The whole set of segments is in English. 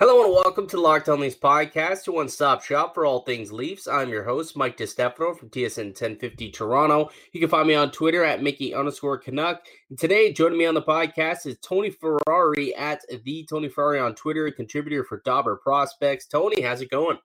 Hello and welcome to the Locked On Leafs podcast, your one-stop shop for all things Leafs. I'm your host, Mike DiStefano from TSN 1050 Toronto. You can find me on Twitter at Mickey underscore Canuck. And today, joining me on the podcast is Tony Ferrari at the Tony Ferrari on Twitter, a contributor for Dobber Prospects. Tony, how's it going?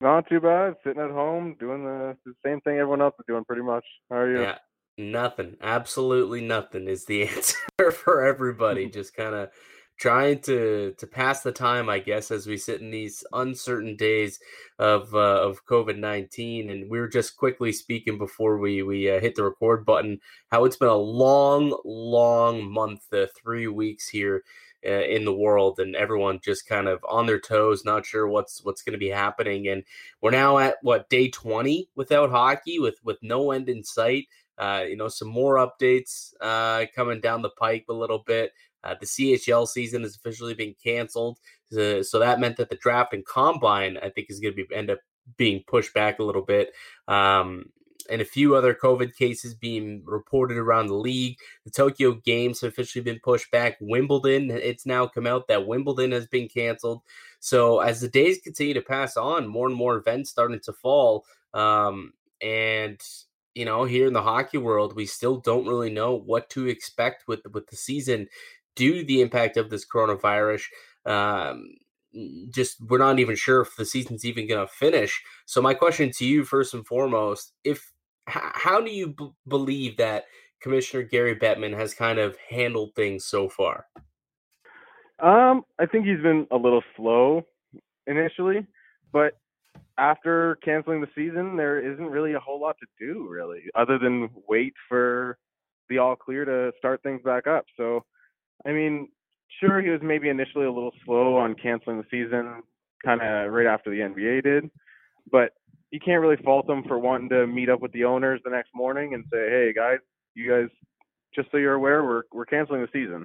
Not too bad. Sitting at home, doing the, the same thing everyone else is doing, pretty much. How are you? Yeah, nothing. Absolutely nothing is the answer for everybody. Just kind of trying to to pass the time, I guess, as we sit in these uncertain days of uh, of COVID nineteen. And we were just quickly speaking before we we uh, hit the record button how it's been a long, long month, uh, three weeks here. Uh, in the world and everyone just kind of on their toes not sure what's what's going to be happening and we're now at what day 20 without hockey with with no end in sight uh, you know some more updates uh, coming down the pike a little bit uh, the CHL season has officially been canceled, uh, so that meant that the draft and combine, I think, is going to be end up being pushed back a little bit. Um, and a few other COVID cases being reported around the league. The Tokyo Games have officially been pushed back. Wimbledon, it's now come out that Wimbledon has been canceled. So as the days continue to pass on, more and more events starting to fall. Um, and you know, here in the hockey world, we still don't really know what to expect with with the season due to the impact of this coronavirus. Um, just we're not even sure if the season's even going to finish. So my question to you, first and foremost, if how do you b- believe that Commissioner Gary Bettman has kind of handled things so far? Um, I think he's been a little slow initially, but after canceling the season, there isn't really a whole lot to do, really, other than wait for the all clear to start things back up. So I mean, sure, he was maybe initially a little slow on canceling the season, kind of right after the NBA did, but you can't really fault him for wanting to meet up with the owners the next morning and say, "Hey, guys, you guys, just so you're aware, we're we're canceling the season."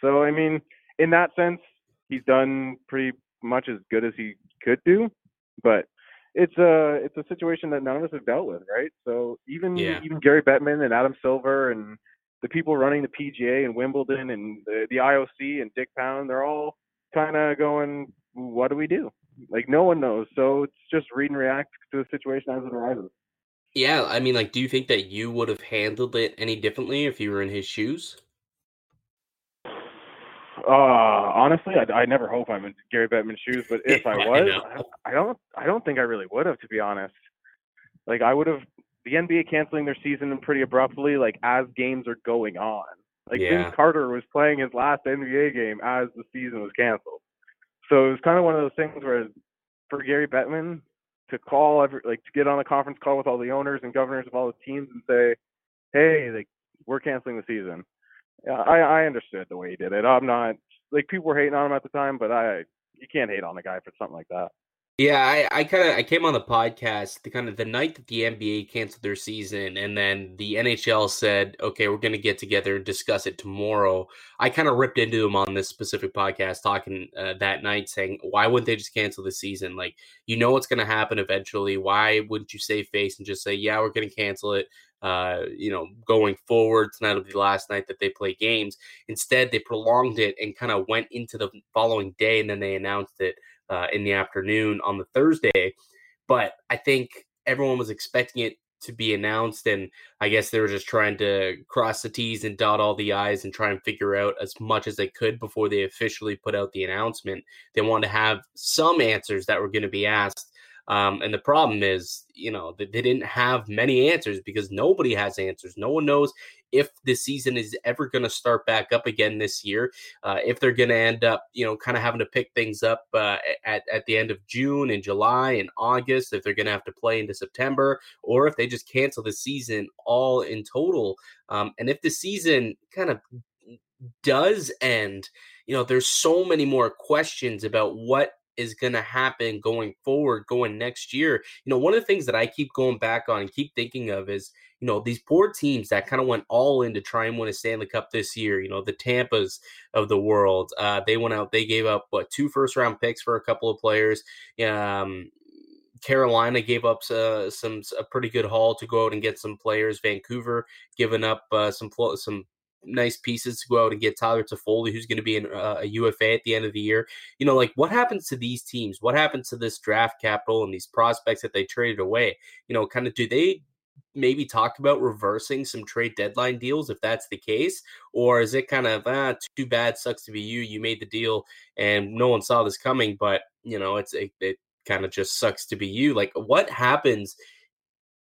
So, I mean, in that sense, he's done pretty much as good as he could do, but it's a it's a situation that none of us have dealt with, right? So even yeah. even Gary Bettman and Adam Silver and the people running the PGA and Wimbledon and the, the IOC and Dick Pound, they're all kind of going, what do we do? Like no one knows. So it's just read and react to the situation as it arises. Yeah, I mean, like, do you think that you would have handled it any differently if you were in his shoes? Uh, honestly, I, I never hope I'm in Gary Bettman's shoes, but if I was, I, I don't, I don't think I really would have, to be honest. Like, I would have the NBA canceling their season pretty abruptly, like as games are going on. Like yeah. Vince Carter was playing his last NBA game as the season was canceled. So it was kind of one of those things where, for Gary Bettman to call every, like to get on a conference call with all the owners and governors of all the teams and say, "Hey, like we're canceling the season." I I understood the way he did it. I'm not like people were hating on him at the time, but I you can't hate on a guy for something like that. Yeah, I, I kind of I came on the podcast the kind of the night that the NBA canceled their season, and then the NHL said, "Okay, we're going to get together and discuss it tomorrow." I kind of ripped into them on this specific podcast, talking uh, that night, saying, "Why wouldn't they just cancel the season? Like, you know what's going to happen eventually. Why wouldn't you save face and just say, yeah, we're going to cancel it?" Uh, you know, going forward, tonight will be the last night that they play games. Instead, they prolonged it and kind of went into the following day, and then they announced it uh, in the afternoon on the Thursday. But I think everyone was expecting it to be announced, and I guess they were just trying to cross the T's and dot all the I's and try and figure out as much as they could before they officially put out the announcement. They wanted to have some answers that were going to be asked um, and the problem is, you know, they, they didn't have many answers because nobody has answers. No one knows if the season is ever going to start back up again this year. Uh, if they're going to end up, you know, kind of having to pick things up uh, at at the end of June and July and August. If they're going to have to play into September, or if they just cancel the season all in total. Um, and if the season kind of does end, you know, there's so many more questions about what is going to happen going forward, going next year. You know, one of the things that I keep going back on and keep thinking of is, you know, these poor teams that kind of went all in to try and win a Stanley Cup this year. You know, the Tampas of the world. Uh, they went out, they gave up what two first round picks for a couple of players. Um, Carolina gave up uh, some a pretty good haul to go out and get some players. Vancouver giving up uh, some some nice pieces to go out and get Tyler Toffoli, who's going to be in, uh, a UFA at the end of the year. You know, like what happens to these teams? What happens to this draft capital and these prospects that they traded away? You know, kind of do they maybe talk about reversing some trade deadline deals if that's the case? Or is it kind of, ah, too bad, sucks to be you. You made the deal and no one saw this coming, but, you know, it's it, it kind of just sucks to be you. Like, what happens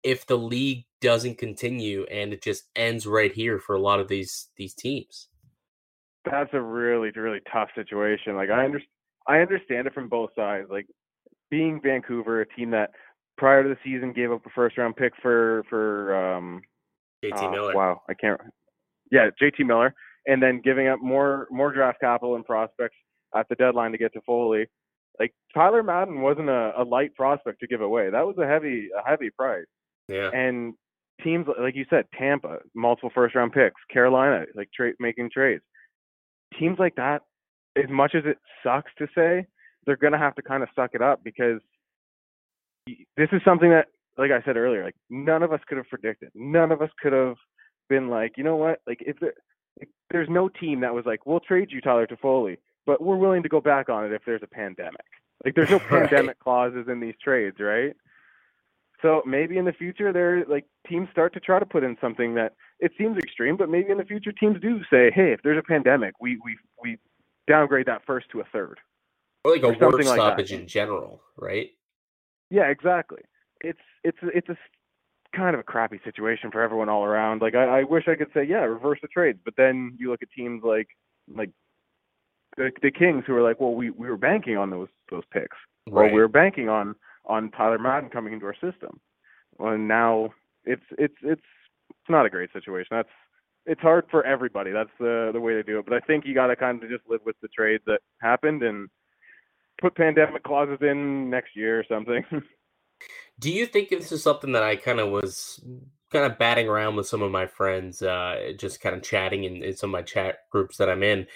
if the league doesn't continue and it just ends right here for a lot of these these teams? That's a really really tough situation. Like I understand I understand it from both sides. Like being Vancouver, a team that prior to the season gave up a first round pick for for um JT uh, Miller. Wow, I can't Yeah, JT Miller and then giving up more more draft capital and prospects at the deadline to get Toffoli. Like Tyler Madden wasn't a, a light prospect to give away. That was a heavy a heavy price. Yeah. And teams like you said, Tampa, multiple first round picks, Carolina, like trade making trades. Teams like that, as much as it sucks to say, they're gonna have to kind of suck it up because this is something that, like I said earlier, like none of us could have predicted. None of us could have been like, you know what? Like if, there, if there's no team that was like, we'll trade you Tyler Toffoli, but we're willing to go back on it if there's a pandemic. Like there's no pandemic clauses in these trades, right? So maybe in the future, there like teams start to try to put in something that it seems extreme, but maybe in the future teams do say, hey, if there's a pandemic, we we we downgrade that first to a third, or like a or work stoppage like in general, right? Yeah, exactly. It's it's it's a kind of a crappy situation for everyone all around. Like I, I wish I could say, yeah, reverse the trades, but then you look at teams like like the, the Kings who are like, well, we we were banking on those those picks, right. or we were banking on on Tyler Madden coming into our system. And now it's it's it's it's not a great situation. That's it's hard for everybody. That's the the way to do it. But I think you got to kind of just live with the trade that happened and put pandemic clauses in next year or something. do you think this is something that I kind of was kind of batting around with some of my friends, uh, just kind of chatting in, in some of my chat groups that I'm in?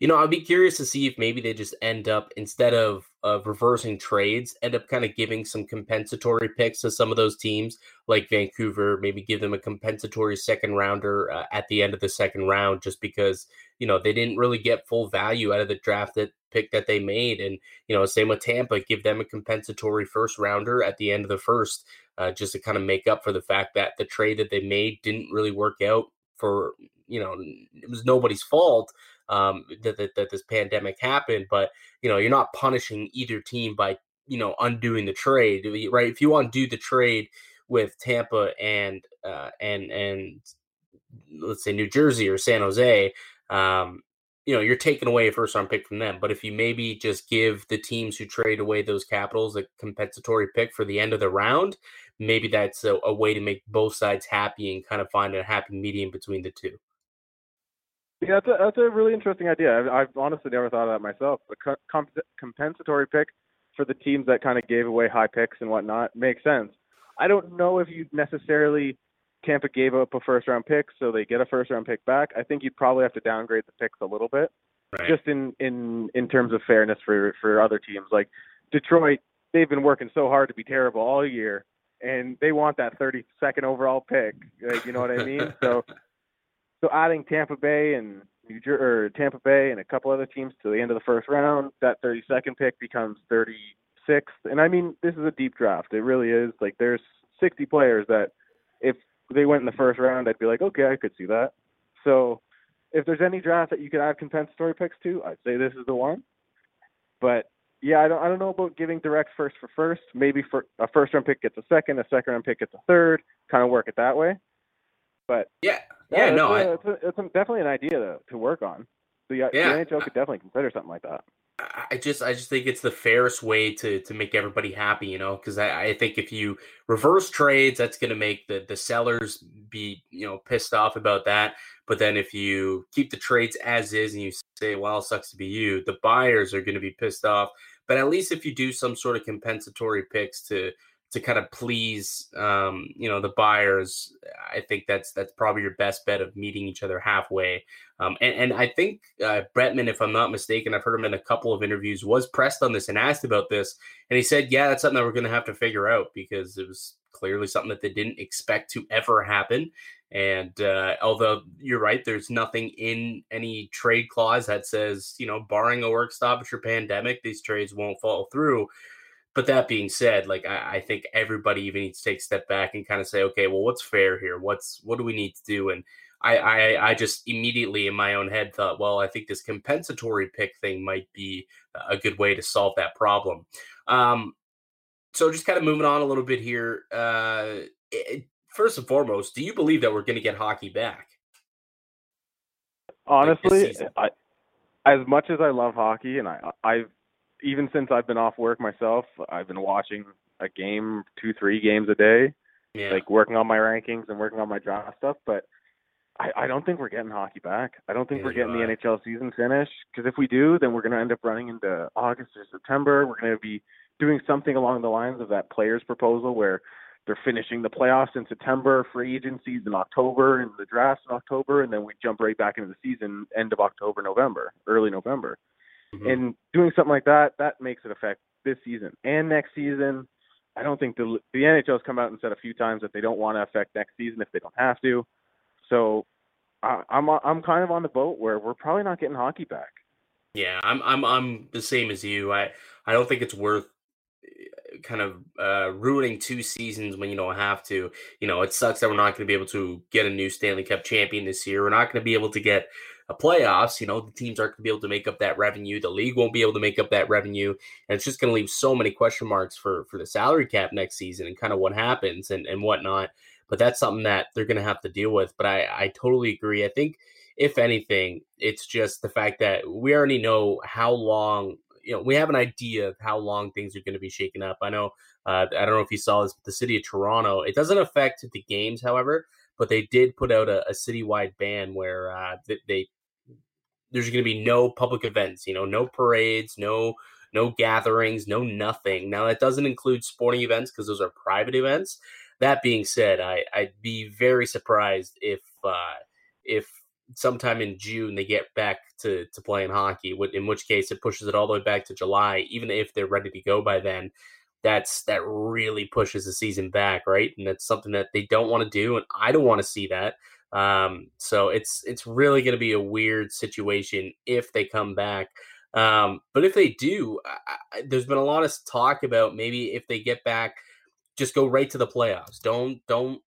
you know, I'd be curious to see if maybe they just end up instead of of reversing trades, end up kind of giving some compensatory picks to some of those teams, like Vancouver. Maybe give them a compensatory second rounder uh, at the end of the second round, just because you know they didn't really get full value out of the draft that pick that they made, and you know, same with Tampa, give them a compensatory first rounder at the end of the first, uh, just to kind of make up for the fact that the trade that they made didn't really work out for you know it was nobody's fault um, that, that, that this pandemic happened. But you know, you're not punishing either team by you know undoing the trade, right? If you undo the trade with Tampa and uh, and and let's say New Jersey or San Jose, um, you know, you're taking away a first round pick from them. But if you maybe just give the teams who trade away those capitals a compensatory pick for the end of the round, maybe that's a, a way to make both sides happy and kind of find a happy medium between the two. Yeah, that's a, that's a really interesting idea. I've, I've honestly never thought of that myself. A comp- compensatory pick for the teams that kind of gave away high picks and whatnot makes sense. I don't know if you necessarily Tampa gave up a first round pick, so they get a first round pick back. I think you'd probably have to downgrade the picks a little bit, right. just in in in terms of fairness for for other teams. Like Detroit, they've been working so hard to be terrible all year, and they want that 32nd overall pick. Like, you know what I mean? so so adding Tampa Bay and New Jersey or Tampa Bay and a couple other teams to the end of the first round, that 32nd pick becomes 36th. And I mean, this is a deep draft. It really is. Like there's 60 players that if they went in the first round, I'd be like, okay, I could see that. So if there's any draft that you could add compensatory picks to, I'd say this is the one. But yeah, I don't I don't know about giving direct first for first. Maybe for a first round pick gets a second, a second round pick gets a third, kind of work it that way. But yeah, yeah, yeah no, a, I, it's, a, it's a, definitely an idea to, to work on. The, uh, yeah. the NHL could definitely consider something like that. I just I just think it's the fairest way to to make everybody happy, you know, because I, I think if you reverse trades, that's gonna make the the sellers be you know pissed off about that. But then if you keep the trades as is and you say, well, sucks to be you, the buyers are gonna be pissed off. But at least if you do some sort of compensatory picks to to kind of please um, you know the buyers, I think that's that's probably your best bet of meeting each other halfway. Um, and, and I think uh, Bettman, if I'm not mistaken, I've heard him in a couple of interviews, was pressed on this and asked about this, and he said, "Yeah, that's something that we're going to have to figure out because it was clearly something that they didn't expect to ever happen." And uh, although you're right, there's nothing in any trade clause that says, you know, barring a work stoppage or pandemic, these trades won't fall through. But that being said, like I, I, think everybody even needs to take a step back and kind of say, okay, well, what's fair here? What's what do we need to do? And I, I, I just immediately in my own head thought, well, I think this compensatory pick thing might be a good way to solve that problem. Um, so just kind of moving on a little bit here. Uh, it, first and foremost, do you believe that we're going to get hockey back? Honestly, like I, as much as I love hockey, and I, I've even since I've been off work myself, I've been watching a game, two, three games a day, yeah. like working on my rankings and working on my draft stuff. But I, I don't think we're getting hockey back. I don't think yeah, we're getting the NHL season finished because if we do, then we're going to end up running into August or September. We're going to be doing something along the lines of that players proposal where they're finishing the playoffs in September, free agencies in October, and the drafts in October, and then we jump right back into the season end of October, November, early November. Mm-hmm. And doing something like that, that makes it affect this season and next season. I don't think the the NHL has come out and said a few times that they don't want to affect next season if they don't have to. So I, I'm I'm kind of on the boat where we're probably not getting hockey back. Yeah, I'm I'm I'm the same as you. I I don't think it's worth kind of uh, ruining two seasons when you don't have to. You know, it sucks that we're not going to be able to get a new Stanley Cup champion this year. We're not going to be able to get a playoffs. You know, the teams aren't going to be able to make up that revenue. The league won't be able to make up that revenue, and it's just going to leave so many question marks for for the salary cap next season and kind of what happens and and whatnot. But that's something that they're going to have to deal with. But I I totally agree. I think if anything, it's just the fact that we already know how long you know we have an idea of how long things are going to be shaken up. I know uh, I don't know if you saw this, but the city of Toronto it doesn't affect the games, however, but they did put out a, a citywide ban where uh, they, they there's going to be no public events, you know, no parades, no no gatherings, no nothing. Now that doesn't include sporting events because those are private events. That being said, I, I'd be very surprised if uh, if sometime in June they get back to, to playing hockey, in which case it pushes it all the way back to July, even if they're ready to go by then. That's that really pushes the season back, right? And that's something that they don't want to do, and I don't want to see that. Um, so it's it's really going to be a weird situation if they come back. Um, but if they do, I, I, there's been a lot of talk about maybe if they get back, just go right to the playoffs. Don't don't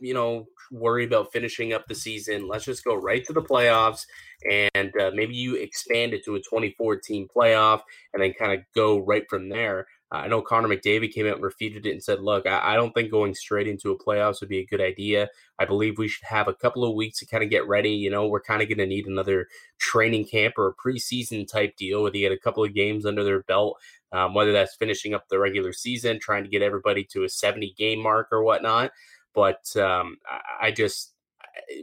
you know worry about finishing up the season. Let's just go right to the playoffs, and uh, maybe you expand it to a 2014 playoff, and then kind of go right from there. I know Connor McDavid came out and refuted it and said, "Look, I, I don't think going straight into a playoffs would be a good idea. I believe we should have a couple of weeks to kind of get ready. You know, we're kind of going to need another training camp or a preseason type deal where they get a couple of games under their belt." Um, whether that's finishing up the regular season, trying to get everybody to a 70 game mark or whatnot. But um, I, I just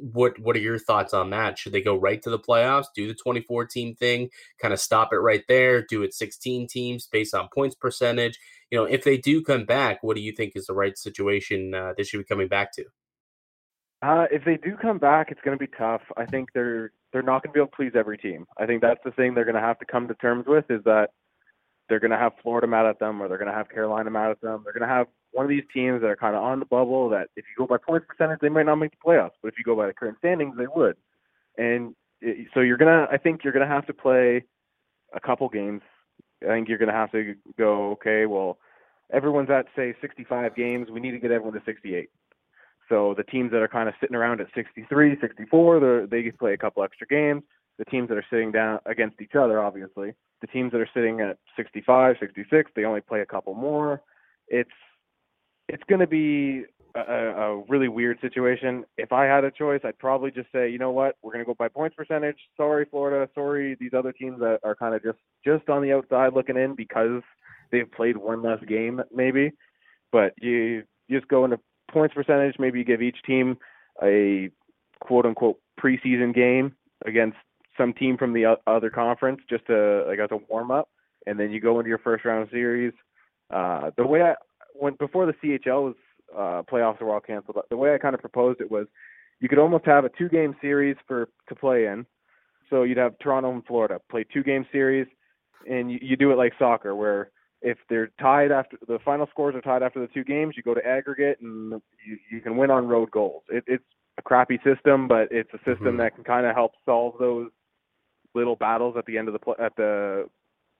what what are your thoughts on that? Should they go right to the playoffs, do the 24 team thing, kind of stop it right there, do it 16 teams based on points percentage? You know, if they do come back, what do you think is the right situation uh, they should be coming back to? Uh, if they do come back, it's going to be tough. I think they're they're not going to be able to please every team. I think that's the thing they're going to have to come to terms with is that they're going to have Florida mad at them, or they're going to have Carolina mad at them. They're going to have one of these teams that are kind of on the bubble that if you go by points percentage, they might not make the playoffs, but if you go by the current standings, they would. And it, so you're gonna, I think you're gonna have to play a couple games. I think you're gonna have to go, okay, well, everyone's at say 65 games. We need to get everyone to 68. So the teams that are kind of sitting around at 63, 64, they play a couple extra games. The teams that are sitting down against each other, obviously, the teams that are sitting at 65, 66, they only play a couple more. It's it's going to be a, a really weird situation. If I had a choice, I'd probably just say, you know what, we're going to go by points percentage. Sorry, Florida. Sorry, these other teams that are kind of just just on the outside looking in because they've played one less game, maybe. But you just go into points percentage. Maybe you give each team a quote unquote preseason game against some team from the other conference, just to like as a warm up, and then you go into your first round series. Uh, the way I when before the CHL was uh, playoffs were all canceled, the way I kind of proposed it was you could almost have a two game series for to play in. So you'd have Toronto and Florida play two game series, and you, you do it like soccer, where if they're tied after the final scores are tied after the two games, you go to aggregate and you, you can win on road goals. It, it's a crappy system, but it's a system mm-hmm. that can kind of help solve those little battles at the end of the at the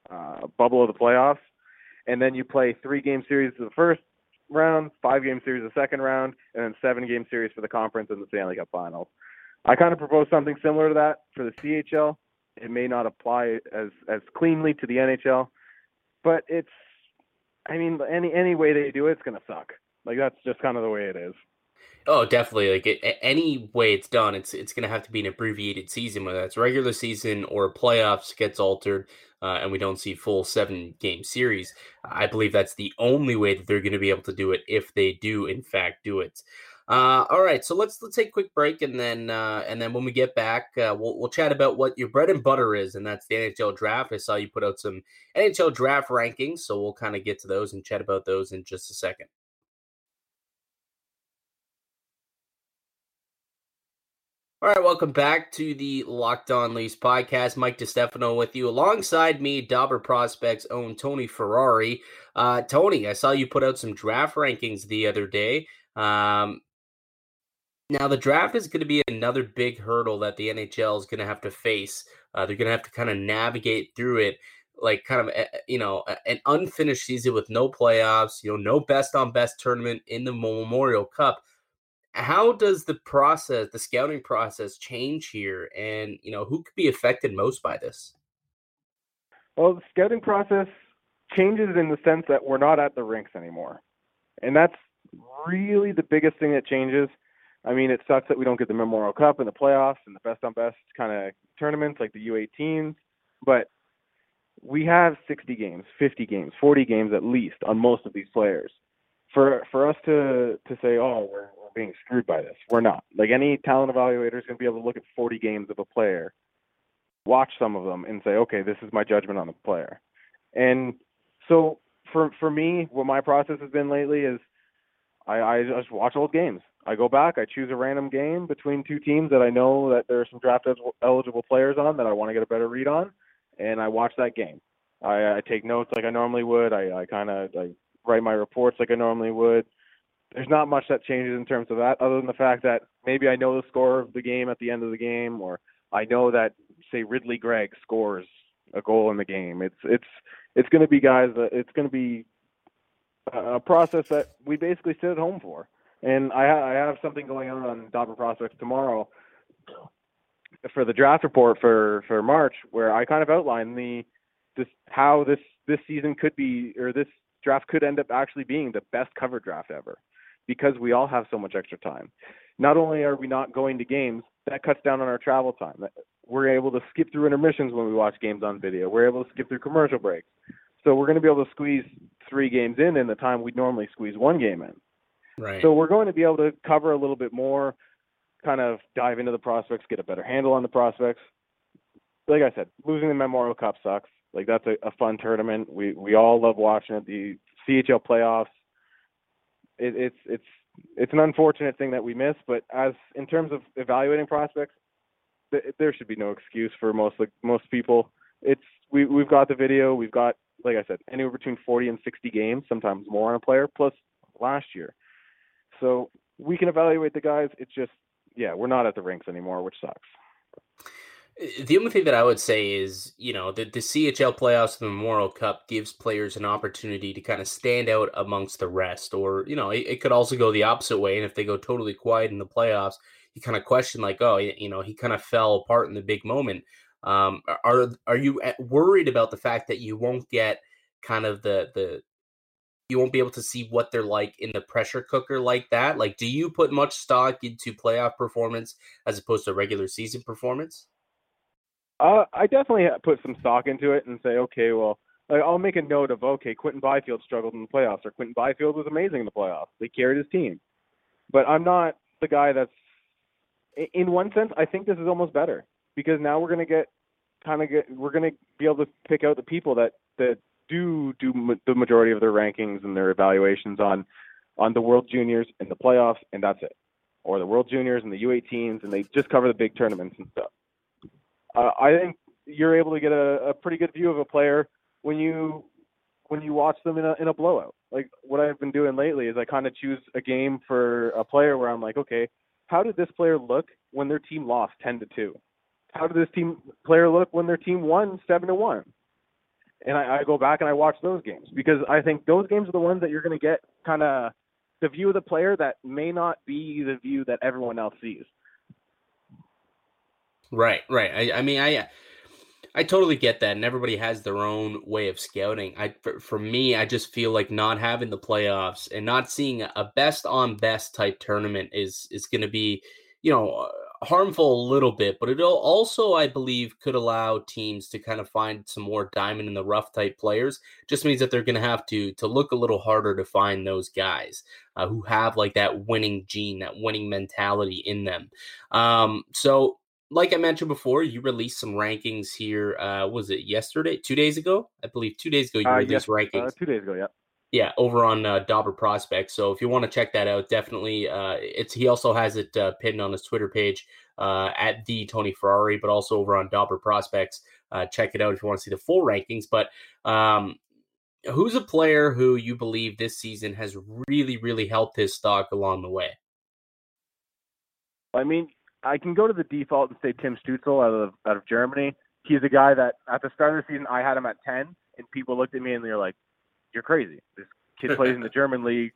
uh, bubble of the playoffs. And then you play three game series the first round, five game series the second round, and then seven game series for the conference and the Stanley Cup Finals. I kind of propose something similar to that for the CHL. It may not apply as as cleanly to the NHL, but it's I mean any any way they do it, it's gonna suck. Like that's just kind of the way it is. Oh, definitely. Like it, any way it's done, it's it's going to have to be an abbreviated season, whether that's regular season or playoffs gets altered, uh, and we don't see full seven game series. I believe that's the only way that they're going to be able to do it if they do in fact do it. Uh, all right, so let's let's take a quick break, and then uh, and then when we get back, uh, we'll we'll chat about what your bread and butter is, and that's the NHL draft. I saw you put out some NHL draft rankings, so we'll kind of get to those and chat about those in just a second. All right, welcome back to the Locked On Leafs podcast. Mike DiStefano with you, alongside me, Dobber Prospects own Tony Ferrari. Uh, Tony, I saw you put out some draft rankings the other day. Um, now, the draft is going to be another big hurdle that the NHL is going to have to face. Uh, they're going to have to kind of navigate through it, like kind of eh, eh, you know an unfinished season with no playoffs, you know, no best on best tournament in the Memorial Cup how does the process, the scouting process, change here? And you know, who could be affected most by this? Well, the scouting process changes in the sense that we're not at the rinks anymore, and that's really the biggest thing that changes. I mean, it sucks that we don't get the Memorial Cup and the playoffs and the best on best kind of tournaments like the U18s, but we have 60 games, 50 games, 40 games at least on most of these players. For for us to to say, oh, we're being screwed by this. We're not. Like any talent evaluator is going to be able to look at 40 games of a player, watch some of them, and say, okay, this is my judgment on the player. And so for for me, what my process has been lately is I, I just watch old games. I go back, I choose a random game between two teams that I know that there are some draft eligible players on that I want to get a better read on, and I watch that game. I, I take notes like I normally would. I, I kind of I write my reports like I normally would there's not much that changes in terms of that, other than the fact that maybe I know the score of the game at the end of the game, or I know that say Ridley Greig scores a goal in the game. It's it's it's going to be guys. It's going to be a process that we basically sit at home for. And I, I have something going on on Dobber Prospects tomorrow for the draft report for for March, where I kind of outline the this how this this season could be or this draft could end up actually being the best cover draft ever because we all have so much extra time. Not only are we not going to games, that cuts down on our travel time. We're able to skip through intermissions when we watch games on video. We're able to skip through commercial breaks. So we're going to be able to squeeze three games in in the time we'd normally squeeze one game in. Right. So we're going to be able to cover a little bit more, kind of dive into the prospects, get a better handle on the prospects. Like I said, losing the Memorial Cup sucks. Like that's a, a fun tournament. We we all love watching it. The CHL playoffs it, it's it's it's an unfortunate thing that we miss. But as in terms of evaluating prospects, th- there should be no excuse for most like most people. It's we we've got the video. We've got like I said, anywhere between 40 and 60 games, sometimes more on a player, plus last year. So we can evaluate the guys. It's just yeah, we're not at the rinks anymore, which sucks. Eh, the only thing that I would say is, you know, the, the CHL playoffs and the Memorial Cup gives players an opportunity to kind of stand out amongst the rest. Or, you know, it, it could also go the opposite way. And if they go totally quiet in the playoffs, you kind of question, like, oh, you know, he kind of fell apart in the big moment. Um, are are you worried about the fact that you won't get kind of the the you won't be able to see what they're like in the pressure cooker like that? Like, do you put much stock into playoff performance as opposed to regular season performance? I definitely put some stock into it and say, okay, well, I'll make a note of, okay, Quinton Byfield struggled in the playoffs, or Quinton Byfield was amazing in the playoffs. They carried his team. But I'm not the guy that's, in one sense, I think this is almost better because now we're going to get kind of get, we're going to be able to pick out the people that, that do do ma- the majority of their rankings and their evaluations on on the World Juniors and the playoffs, and that's it, or the World Juniors and the U18s, and they just cover the big tournaments and stuff. Uh, I think you're able to get a, a pretty good view of a player when you when you watch them in a in a blowout. Like what I've been doing lately is I kind of choose a game for a player where I'm like, okay, how did this player look when their team lost ten to two? How did this team player look when their team won seven to one? And I, I go back and I watch those games because I think those games are the ones that you're going to get kind of the view of the player that may not be the view that everyone else sees. Right, right. I, I mean, I I totally get that, and everybody has their own way of scouting. I for, for me, I just feel like not having the playoffs and not seeing a best on best type tournament is is going to be, you know, uh, harmful a little bit. But it'll also, I believe, could allow teams to kind of find some more diamond in the rough type players. Just means that they're going to have to to look a little harder to find those guys uh, who have like that winning gene, that winning mentality in them. Um, so like I mentioned before, you released some rankings here. Uh, was it yesterday? Two days ago? I believe two days ago you Uh, released yes, rankings. Uh, two days ago, yeah. yeah, over on uh, Dobber Prospects. So if you want to check that out, definitely. Uh, it's he also has it uh, pinned on his Twitter page uh, at the Tony Ferrari, but also over on Dobber Prospects. Uh, check it out if you want to see the full rankings. But um, who's a player who you believe this season has really, really helped his stock along the way? I mean, I can go to the default and say Tim Stützle out of out of Germany. He's a guy that at the start of the season I had him at ten, and people looked at me and they're like, "You're crazy. This kid plays in the German league,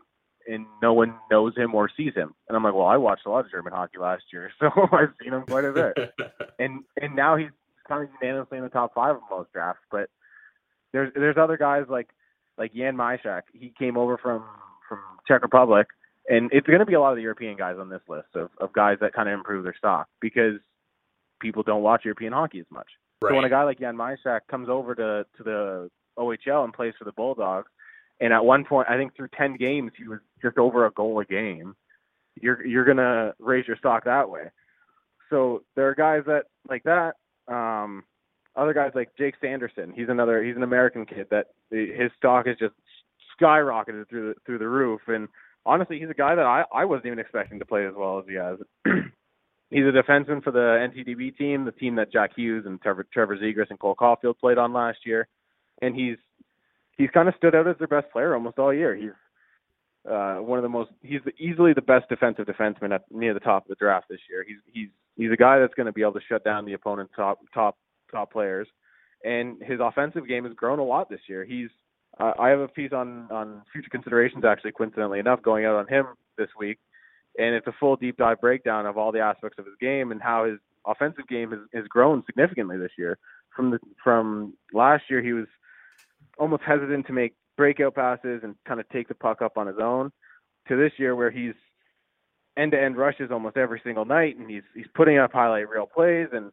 and no one knows him or sees him." And I'm like, "Well, I watched a lot of German hockey last year, so I've seen him quite a bit." and and now he's kind of unanimously in the top five of most drafts. But there's there's other guys like like Jan Mysak. He came over from from Czech Republic, and it's going to be a lot of the European guys on this list of of guys that kind of improve their stock because people don't watch European hockey as much. So when a guy like Jan Mysak comes over to to the OHL and plays for the Bulldogs, and at one point I think through ten games he was just over a goal a game, you're you're gonna raise your stock that way. So there are guys that like that. Um, other guys like Jake Sanderson. He's another. He's an American kid that his stock is just skyrocketed through the through the roof. And honestly, he's a guy that I I wasn't even expecting to play as well as he has. he's a defenseman for the NTDP team, the team that Jack Hughes and Trevor Trevor Zegras and Cole Caufield played on last year. And he's he's kind of stood out as their best player almost all year. He's uh, one of the most he's the, easily the best defensive defenseman at near the top of the draft this year. He's he's he's a guy that's going to be able to shut down the opponent's top top top players, and his offensive game has grown a lot this year. He's uh, I have a piece on on future considerations actually coincidentally enough going out on him this week, and it's a full deep dive breakdown of all the aspects of his game and how his offensive game has, has grown significantly this year. From the from last year, he was almost hesitant to make breakout passes and kind of take the puck up on his own to this year where he's end to end rushes almost every single night and he's he's putting up highlight reel plays and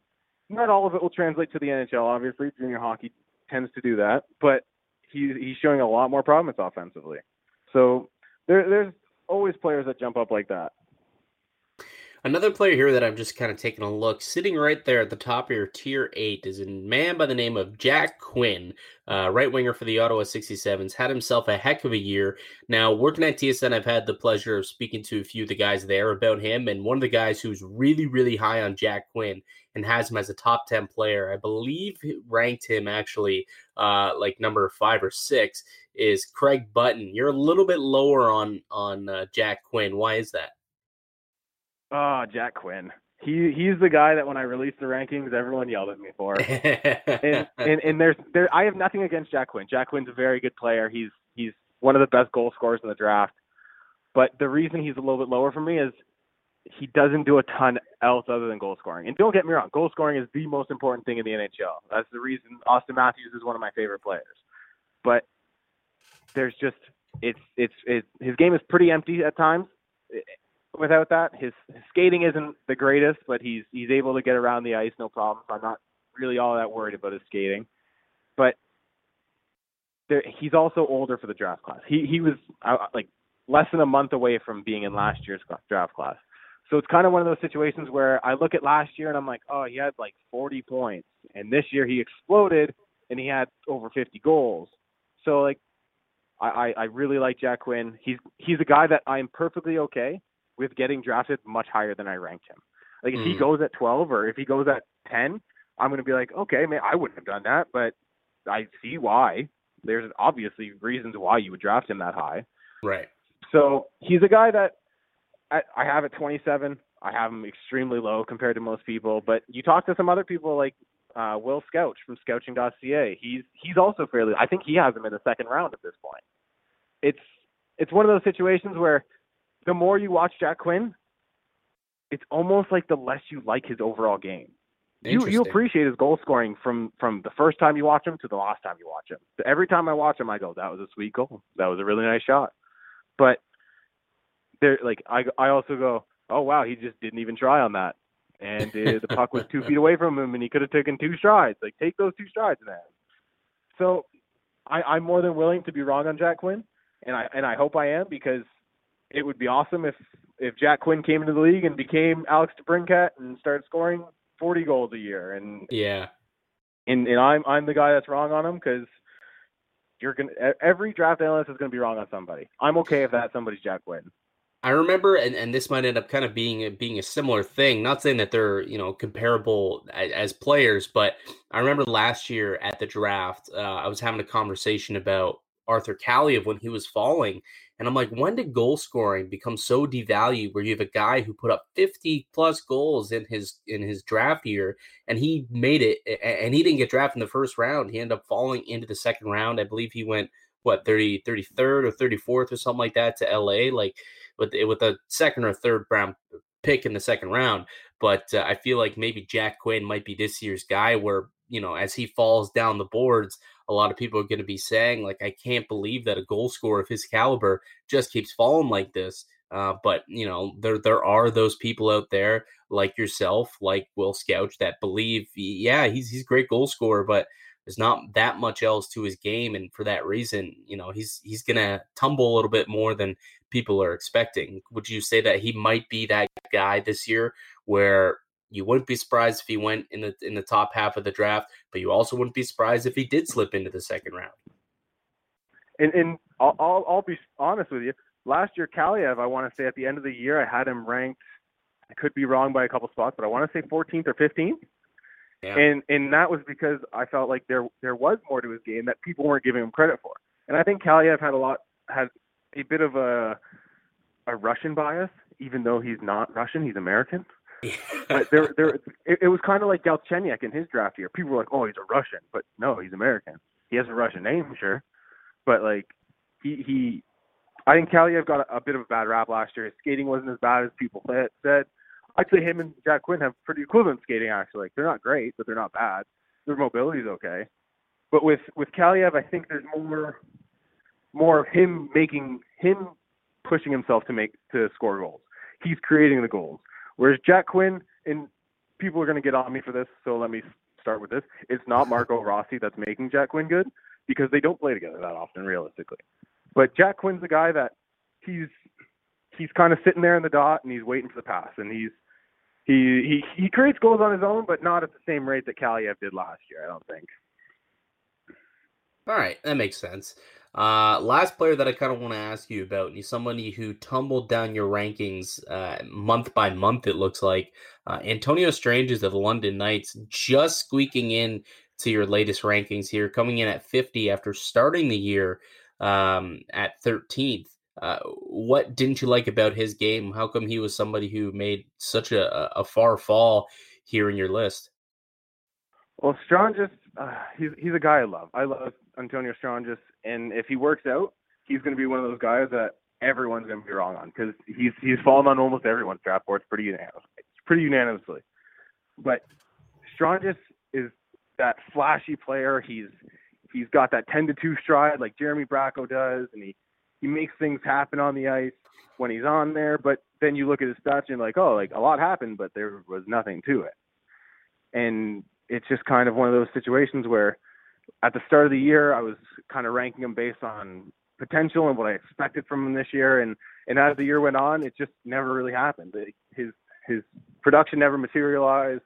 not all of it will translate to the NHL obviously. Junior hockey tends to do that. But he he's showing a lot more promise offensively. So there there's always players that jump up like that Another player here that I'm just kind of taking a look, sitting right there at the top of your tier eight, is a man by the name of Jack Quinn, uh, right winger for the Ottawa 67s. Had himself a heck of a year. Now, working at TSN, I've had the pleasure of speaking to a few of the guys there about him. And one of the guys who's really, really high on Jack Quinn and has him as a top 10 player, I believe ranked him actually uh, like number five or six, is Craig Button. You're a little bit lower on, on uh, Jack Quinn. Why is that? Oh, Jack Quinn. He he's the guy that when I released the rankings, everyone yelled at me for. and, and and there's there I have nothing against Jack Quinn. Jack Quinn's a very good player. He's he's one of the best goal scorers in the draft. But the reason he's a little bit lower for me is he doesn't do a ton else other than goal scoring. And don't get me wrong, goal scoring is the most important thing in the NHL. That's the reason Auston Matthews is one of my favorite players. But there's just it's it's it, his game is pretty empty at times without that. His, his skating isn't the greatest, but he's he's able to get around the ice no problem. So I'm not really all that worried about his skating. But there, he's also older for the draft class. He he was uh, like less than a month away from being in last year's draft class. So it's kind of one of those situations where I look at last year and I'm like, oh, he had like 40 points, and this year he exploded and he had over 50 goals. So like, I, I I really like Jack Quinn. He's he's a guy that I am perfectly okay with getting drafted much higher than I ranked him. Like if mm. he goes at 12 or if he goes at 10, I'm going to be like, okay, man, I wouldn't have done that, but I see why. There's obviously reasons why you would draft him that high. Right. So he's a guy that I, I have at 27. I have him extremely low compared to most people. But you talk to some other people like uh, Will Scouch from Scouching.ca. He's he's also fairly. I think he has him in the second round at this point. It's it's one of those situations where the more you watch Jack Quinn, it's almost like the less you like his overall game. You you appreciate his goal scoring from from the first time you watch him to the last time you watch him. Every time I watch him, I go, "That was a sweet goal. That was a really nice shot." But there, like I I also go, "Oh wow, he just didn't even try on that." and uh, the puck was two feet away from him, and he could have taken two strides. Like take those two strides, man. So I, I'm more than willing to be wrong on Jack Quinn, and I and I hope I am because it would be awesome if if Jack Quinn came into the league and became Alex DeBrincat and started scoring 40 goals a year. And yeah, and and I'm I'm the guy that's wrong on him because you're gonna every draft analyst is gonna be wrong on somebody. I'm okay if that somebody's Jack Quinn. I remember, and, and this might end up kind of being a, being a similar thing. Not saying that they're you know comparable as, as players, but I remember last year at the draft, uh, I was having a conversation about Arthur Kaliyev when he was falling, and I'm like, when did goal scoring become so devalued? Where you have a guy who put up 50 plus goals in his in his draft year, and he made it, and he didn't get drafted in the first round. He ended up falling into the second round. I believe he went what 30 33rd or 34th or something like that to LA. Like with with a second or third round pick in the second round. But uh, I feel like maybe Jack Quinn might be this year's guy where, you know, as he falls down the boards, a lot of people are going to be saying, like, I can't believe that a goal scorer of his caliber just keeps falling like this. Uh, but you know, there there are those people out there like yourself, like Will Scouch, that believe, yeah, he's he's a great goal scorer, but there's not that much else to his game, and for that reason, you know, he's he's gonna tumble a little bit more than people are expecting. Would you say that he might be that guy this year where you wouldn't be surprised if he went in the in the top half of the draft, but you also wouldn't be surprised if he did slip into the second round? And and I'll I'll, I'll be honest with you. Last year, Kaliyev, I want to say at the end of the year, I had him ranked. I could be wrong by a couple spots, but I want to say 14th or 15th. Yeah. And and that was because I felt like there there was more to his game that people weren't giving him credit for. And I think Kaliyev had a lot had a bit of a a Russian bias, even though he's not Russian, he's American. but there, there, it, it was kind of like Galchenyuk in his draft year. People were like, "Oh, he's a Russian," but no, he's American. He has a Russian name, sure, but like he he, I think Kaliyev got a, a bit of a bad rap last year. His skating wasn't as bad as people said. I'd say him and Jack Quinn have pretty equivalent skating actually. Like, they're not great, but they're not bad. Their mobility's okay. But with with Kaliyev, I think there's more more of him making him pushing himself to make to score goals. He's creating the goals. Whereas Jack Quinn, and people are going to get on me for this, so let me start with this. It's not Marco Rossi that's making Jack Quinn good because they don't play together that often, realistically. But Jack Quinn's a guy that he's he's kind of sitting there in the dot and he's waiting for the pass, and he's he he he creates goals on his own, but not at the same rate that Kaliyev did last year. I don't think. All right, that makes sense. Uh, last player that I kind of want to ask you about, he's somebody who tumbled down your rankings uh, month by month, it looks like. Uh, Antonio Stranges of the London Knights just squeaking in to your latest rankings here, coming in at 50 after starting the year um, at 13th. Uh, what didn't you like about his game? How come he was somebody who made such a, a far fall here in your list? Well, Stranges, uh, he's he's a guy I love. I love Antonio Stranges, and if he works out, he's going to be one of those guys that everyone's going to be wrong on because he's he's fallen on almost everyone's draft boards pretty unanimously. Pretty unanimously. But Stranges is that flashy player. He's he's got that ten to two stride like Jeremy Bracco does, and he he makes things happen on the ice when he's on there. But then you look at his stats and you're like, oh, like a lot happened, but there was nothing to it. And it's just kind of one of those situations where at the start of the year, I was kind of ranking him based on potential and what I expected from him this year. And and as the year went on, it just never really happened. His his production never materialized.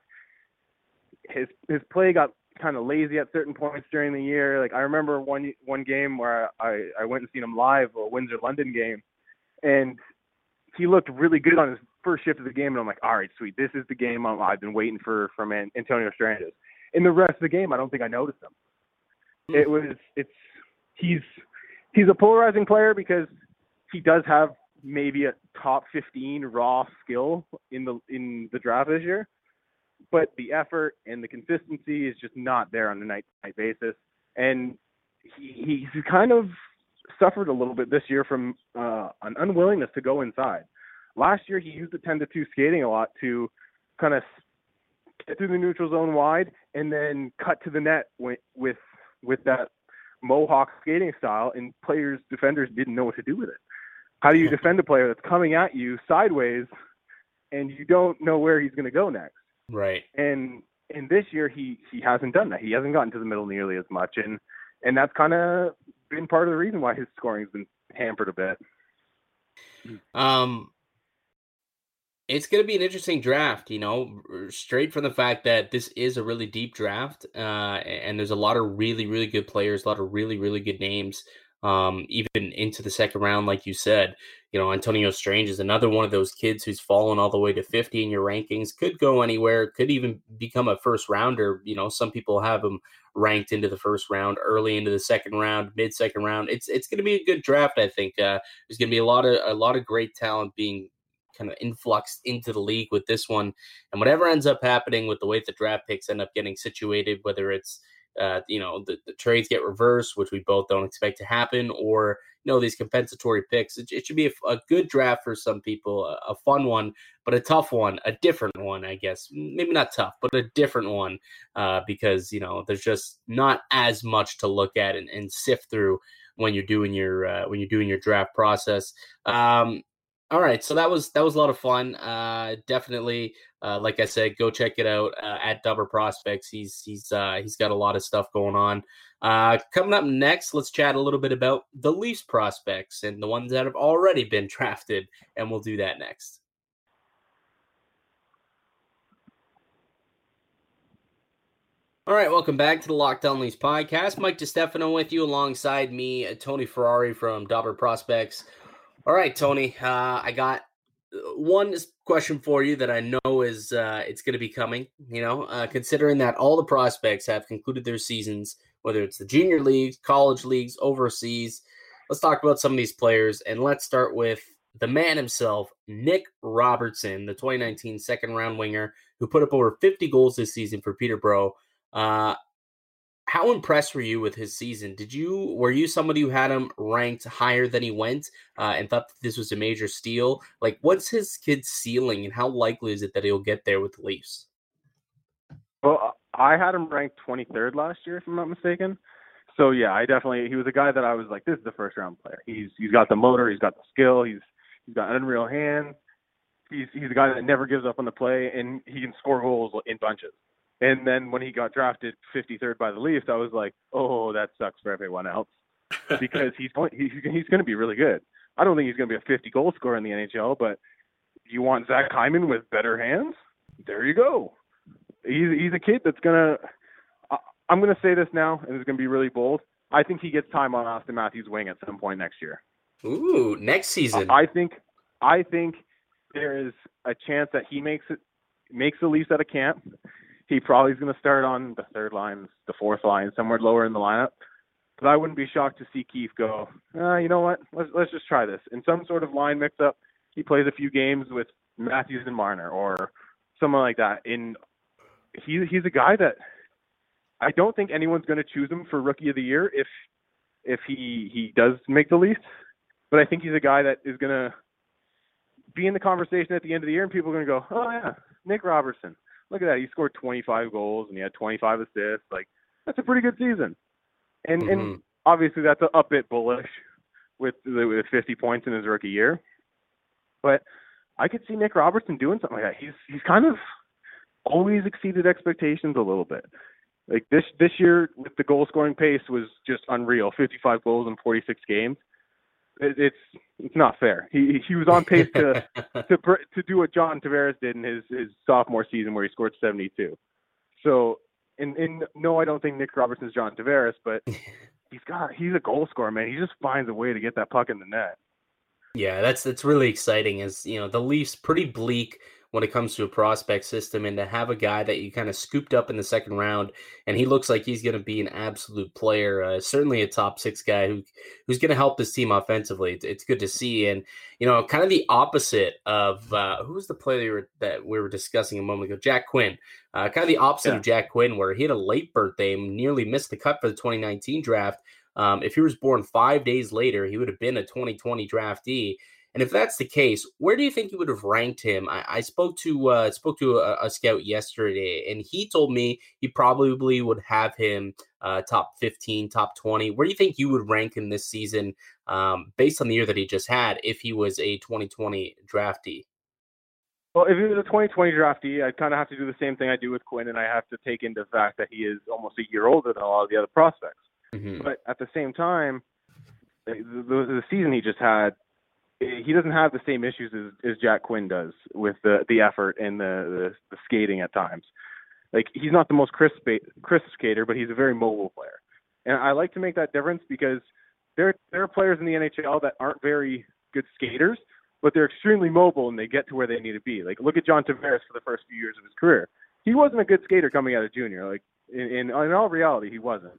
His his play got kind of lazy at certain points during the year. Like I remember one one game where I I went and seen him live, a Windsor London game, and he looked really good on his first shift of the game, and I'm like, all right, sweet, this is the game i have been waiting for from Antonio Stranges. In the rest of the game, I don't think I noticed him. It was it's he's he's a polarizing player because he does have maybe a top 15 raw skill in the in the draft this year, but the effort and the consistency is just not there on a night night basis, and he he's kind of suffered a little bit this year from uh, an unwillingness to go inside. Last year, he used the 10 to 2 skating a lot to kind of get through the neutral zone wide and then cut to the net with, with that mohawk skating style, and players, defenders didn't know what to do with it. How do you defend a player that's coming at you sideways and you don't know where he's going to go next? Right. And and this year he he hasn't done that. He hasn't gotten to the middle nearly as much, and and that's kind of been part of the reason why his scoring's been hampered a bit. Um, it's going to be an interesting draft, you know, straight from the fact that this is a really deep draft, uh, and there's a lot of really, really good players, a lot of really, really good names, um, even into the second round, like you said. You know, Antonio Stranges is another one of those kids who's fallen all the way to 50 in your rankings, could go anywhere, could even become a first rounder. You know, some people have him ranked into the first round, early into the second round, mid second round. It's it's going to be a good draft, I think. Uh, there's going to be a lot of a lot of great talent being kind of influx into the league with this one. And whatever ends up happening with the way the draft picks end up getting situated, whether it's uh, you know the, the trades get reversed, which we both don't expect to happen, or you know these compensatory picks. It, it should be a, a, good draft for some people, a, a, fun one, but a tough one, a different one, I guess. Maybe not tough, but a different one uh, because you know there's just not as much to look at and, and sift through when you're doing your uh, when you're doing your draft process. Um, all right, so that was that was a lot of fun. Uh, definitely, uh, like I said, go check it out uh, at Dobber Prospects. He's he's uh, he's got a lot of stuff going on. Uh, coming up next, let's chat a little bit about the Leafs prospects and the ones that have already been drafted, and we'll do that next. All right, welcome back to the Locked On Leafs podcast. Mike DeStefano with you alongside me, Tony Ferrari from Dobber Prospects. All right, Tony. Uh, I got uh, one question for you that I know is uh, it's going to be coming. You know, uh, considering that all the prospects have concluded their seasons, whether it's the junior leagues, college leagues, overseas. Let's talk about some of these players, and let's start with the man himself, Nick Robertson, the 2019 second round winger who put up over 50 goals this season for Peterborough. Uh, how impressed were you with his season? Did you were you somebody who had him ranked higher than he went uh, and thought that this was a major steal? Like, what's his kid's ceiling, and how likely is it that he'll get there with the Leafs? Well, I had him ranked 23rd last year, if I'm not mistaken. So yeah, I definitely he was a guy that I was like, this is the first round player. He's he's got the motor, he's got the skill, he's he's got unreal hands. He's he's a guy that never gives up on the play, and he can score goals in bunches. And then when he got drafted 53rd by the Leafs, I was like, oh, that sucks for everyone else because he's going he's, he's going to be really good. I don't think he's going to be a 50 goal scorer in the NHL, but you want Zach Hyman with better hands? There you go. He's he's a kid that's gonna. I'm gonna say this now, and it's gonna be really bold. I think he gets time on Auston Matthews' wing at some point next year. Ooh, next season. I think I think there is a chance that he makes it makes the Leafs out of camp he probably is going to start on the third line, the fourth line, somewhere lower in the lineup. But I wouldn't be shocked to see Keefe go. Uh, you know what? Let's let's just try this in some sort of line mix up. He plays a few games with Matthews and Marner or someone like that. In he he's a guy that I don't think anyone's going to choose him for rookie of the year if if he he does make the Leafs. But I think he's a guy that is going to be in the conversation at the end of the year, and people are going to go, "Oh yeah, Nick Robertson look at that. He scored 25 goals and he had 25 assists. Like that's a pretty good season. And mm-hmm. and obviously that's a, a bit bullish with with 50 points in his rookie year. But I could see Nick Robertson doing something like that. He's he's kind of always exceeded expectations a little bit. Like this this year with the goal scoring pace was just unreal. 55 goals in 46 games it, it's it's not fair. He he was on pace to to to do what John Tavares did in his his sophomore season where he scored 72. So And, and no, I don't think Nick Robertson's John Tavares, but he's got he's a goal scorer, man. He just finds a way to get that puck in the net. Yeah, that's that's really exciting. As you know, the Leafs pretty bleak when it comes to a prospect system and to have a guy that you kind of scooped up in the second round and he looks like he's going to be an absolute player uh, certainly a top six guy who who's going to help this team offensively it's, it's, good to see and you know kind of the opposite of uh, who was the player that we were discussing a moment ago jack quinn uh, kind of the opposite yeah. of jack quinn where he had a late birthday and nearly missed the cut for the 2019 draft um, if he was born five days later, he would have been a 2020 draftee. And if that's the case, where do you think you would have ranked him? I, I spoke to uh, spoke to a, a, scout yesterday, and he told me he probably would have him uh, top 15, top 20. Where do you think you would rank him this season, um, based on the year that he just had, if he was a 2020 draftee? Well, if he was a 2020 draftee, I'd kind of have to do the same thing I do with Quinn, and I have to take into the fact that he is almost a year older than a lot of the other prospects. Mm-hmm. But at the same time, the, the, the season he just had he doesn't have the same issues as, as Jack Quinn does with the the effort and the, the the skating at times. Like he's not the most crisp crisp skater, but he's a very mobile player. And I like to make that difference because there there are players in the NHL that aren't very good skaters, but they're extremely mobile and they get to where they need to be. Like look at John Tavares for the first few years of his career. He wasn't a good skater coming out of junior. Like in in, in all reality, he wasn't.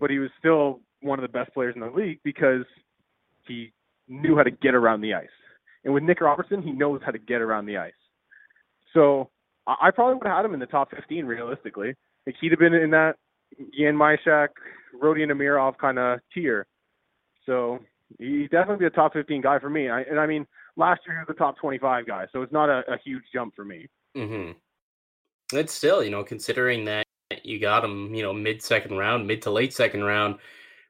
But he was still one of the best players in the league because he knew how to get around the ice. And with Nick Robertson, he knows how to get around the ice. So I probably would have had him in the top 15 realistically. Like he'd have been in that Jan Mysak, Rodion Amirov kind of tier. So he's definitely be a top 15 guy for me. I, and I mean, last year he was a top 25 guy, so it's not a, a huge jump for me. Mm-hmm. It's still, you know, considering that you got him, you know, mid second round, mid to late second round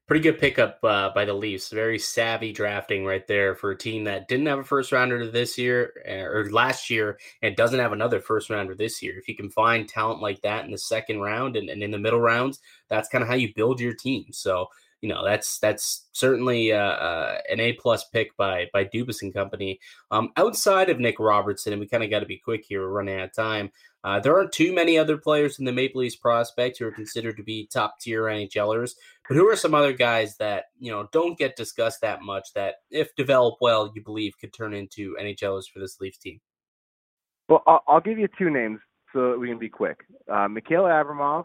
pretty good pickup uh, by the Leafs. Very savvy drafting right there for a team that didn't have a first rounder this year eh, or last year and doesn't have another first rounder this year. If you can find talent like that in the second round and, and in the middle rounds, that's kind of how you build your team. So you know that's that's certainly uh, uh, an A plus pick by by Dubas and company. Um, outside of Nick Robertson, and we kind of got to be quick here. We're running out of time. Uh, there aren't too many other players in the Maple Leafs prospects who are considered to be top tier NHLers. But who are some other guys that you know don't get discussed that much that, if developed well, you believe could turn into NHLers for this Leafs team? Well, I'll, I'll give you two names so that we can be quick. Uh, Mikhail Abramov,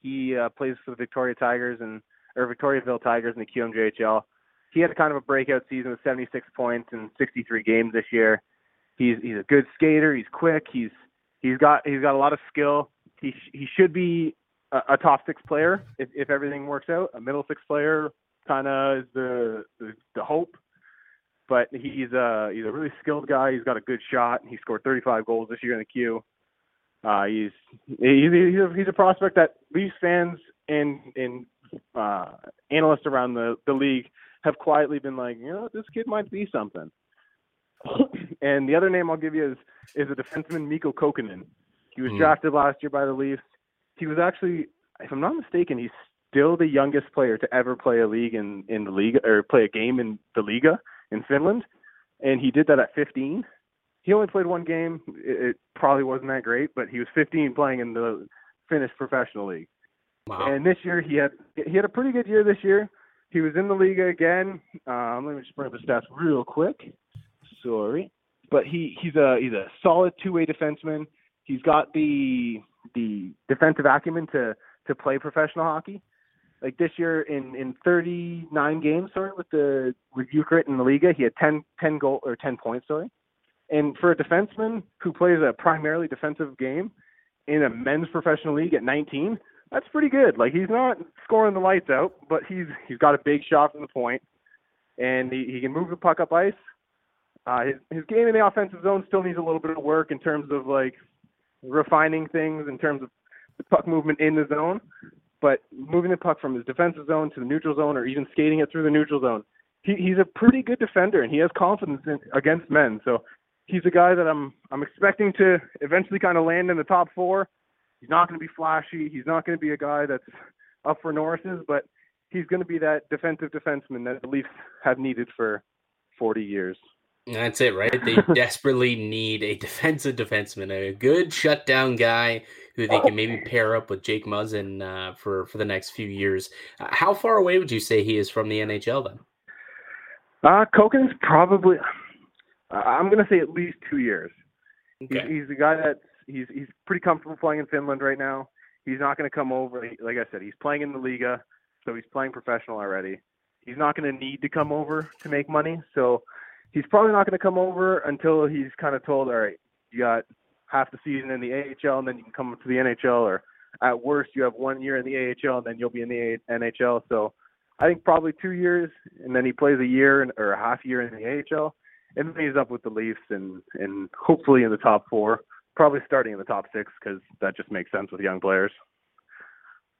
he uh, plays for the Victoria Tigers and or Victoriaville Tigers in the QMJHL. He had a kind of a breakout season with 76 points in 63 games this year. He's he's a good skater. He's quick. He's he's got he's got a lot of skill. He sh- he should be a, a top six player if, if everything works out. A middle six player kind of is the, the the hope. But he's a he's a really skilled guy. He's got a good shot. He scored 35 goals this year in the Q. Uh, he's he's he's a, he's a prospect that Leafs fans and and uh, analysts around the the league have quietly been like, you know, this kid might be something. And the other name I'll give you is is a defenseman Mikko Kokkonen. He was mm. drafted last year by the Leafs he was actually, if I'm not mistaken, he's still the youngest player to ever play a league in in the league or play a game in the Liiga in Finland, and he did that at 15. He only played one game. It, it probably wasn't that great, but he was 15 playing in the Finnish professional league. Wow. And this year he had he had a pretty good year this year. He was in the league again. Um, let me just bring up his stats real quick. Sorry, but he he's a he's a solid two way defenseman. He's got the the defensive acumen to to play professional hockey. Like this year in in 39 games, sorry, with the with Jukurit in the Liiga, he had 10 10 goal or 10 points, sorry. And for a defenseman who plays a primarily defensive game in a men's professional league at 19, that's pretty good. Like he's not scoring the lights out, but he's he's got a big shot from the point, and he, he can move the puck up ice. Uh, his his game in the offensive zone still needs a little bit of work in terms of like refining things in terms of the puck movement in the zone, but moving the puck from his defensive zone to the neutral zone or even skating it through the neutral zone. He, he's a pretty good defender and he has confidence in, against men. So he's a guy that I'm I'm expecting to eventually kind of land in the top four. He's not going to be flashy. He's not going to be a guy that's up for Norris's, but he's going to be that defensive defenseman that the Leafs have needed for 40 years. That's it, right? They desperately need a defensive defenseman, a good shutdown guy who they can maybe pair up with Jake Muzzin uh, for for the next few years. Uh, how far away would you say he is from the NHL then? Uh, Koken's probably. I'm going to say at least two years. Okay. He's, he's the guy that's he's he's pretty comfortable playing in Finland right now. He's not going to come over. Like I said, he's playing in the Liiga, so he's playing professional already. He's not going to need to come over to make money, so he's probably not going to come over until he's kind of told, all right, you got half the season in the AHL, and then you can come to the NHL, or at worst, you have one year in the AHL, and then you'll be in the NHL. So I think probably two years, and then he plays a year in, or a half year in the AHL, and then he's up with the Leafs and and hopefully in the top four, probably starting in the top six because that just makes sense with young players.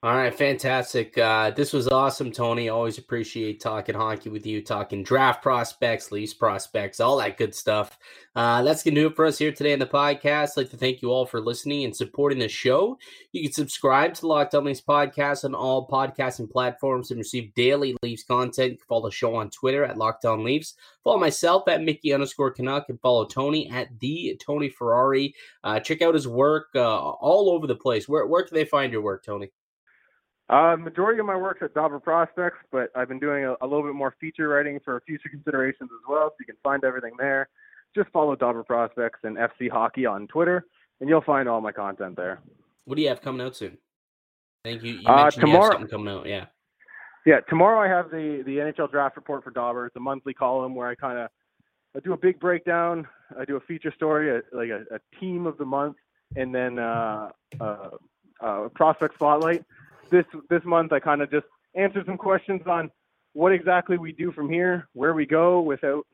All right, fantastic. Uh, this was awesome, Tony. Always appreciate talking hockey with you, talking draft prospects, Leafs prospects, all that good stuff. Uh, that's going to do it for us here today on the podcast. I'd like to thank you all for listening and supporting the show. You can subscribe to the Locked On Leafs podcast on all podcasting platforms and receive daily Leafs content. You can follow the show on Twitter at Locked On Leafs. Follow myself at Mickey underscore Canuck and follow Tony at the Tony Ferrari. Uh, check out his work uh, all over the place. Where, where can they find your work, Tony? Uh, majority of my work's at Dobber Prospects, but I've been doing a, a, little bit more feature writing for future considerations as well, so you can find everything there. Just follow Dobber Prospects and FC Hockey on Twitter, and you'll find all my content there. What do you have coming out soon? Thank you, you uh, tomorrow, you something coming out. Yeah. Yeah, tomorrow I have the the NHL draft report for Dobber. It's a monthly column where I kind of I do a big breakdown. I do a feature story, a, like a, a team of the month, and then uh, uh, uh, prospect spotlight this this month I kind of just answered some questions on what exactly we do from here, where we go without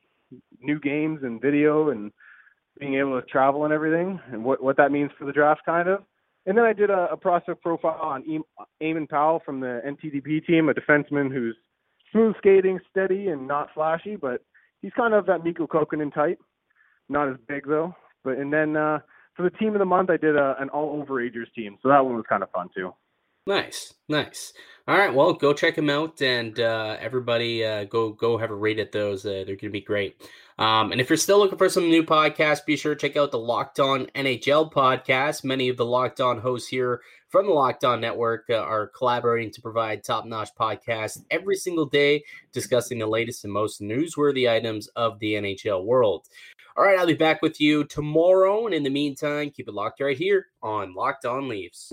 new games and video and being able to travel and everything, and what what that means for the draft, kind of. And then I did a, a prospect profile on Eamon Powell from the NTDP team, a defenseman who's smooth skating, steady, and not flashy, but he's kind of that Mikko Kokkonen type. Not as big though. But and then uh, for the team of the month, I did a, an all overagers team, so that one was kind of fun too. Nice, nice. All right, well, go check them out, and uh, everybody uh, go go have a read at those. Uh, they're going to be great. Um, and if you're still looking for some new podcasts, be sure to check out the Locked On NHL podcast. Many of the Locked On hosts here from the Locked On Network uh, are collaborating to provide top notch podcasts every single day, discussing the latest and most newsworthy items of the NHL world. All right, I'll be back with you tomorrow, and in the meantime, keep it locked right here on Locked On Leafs.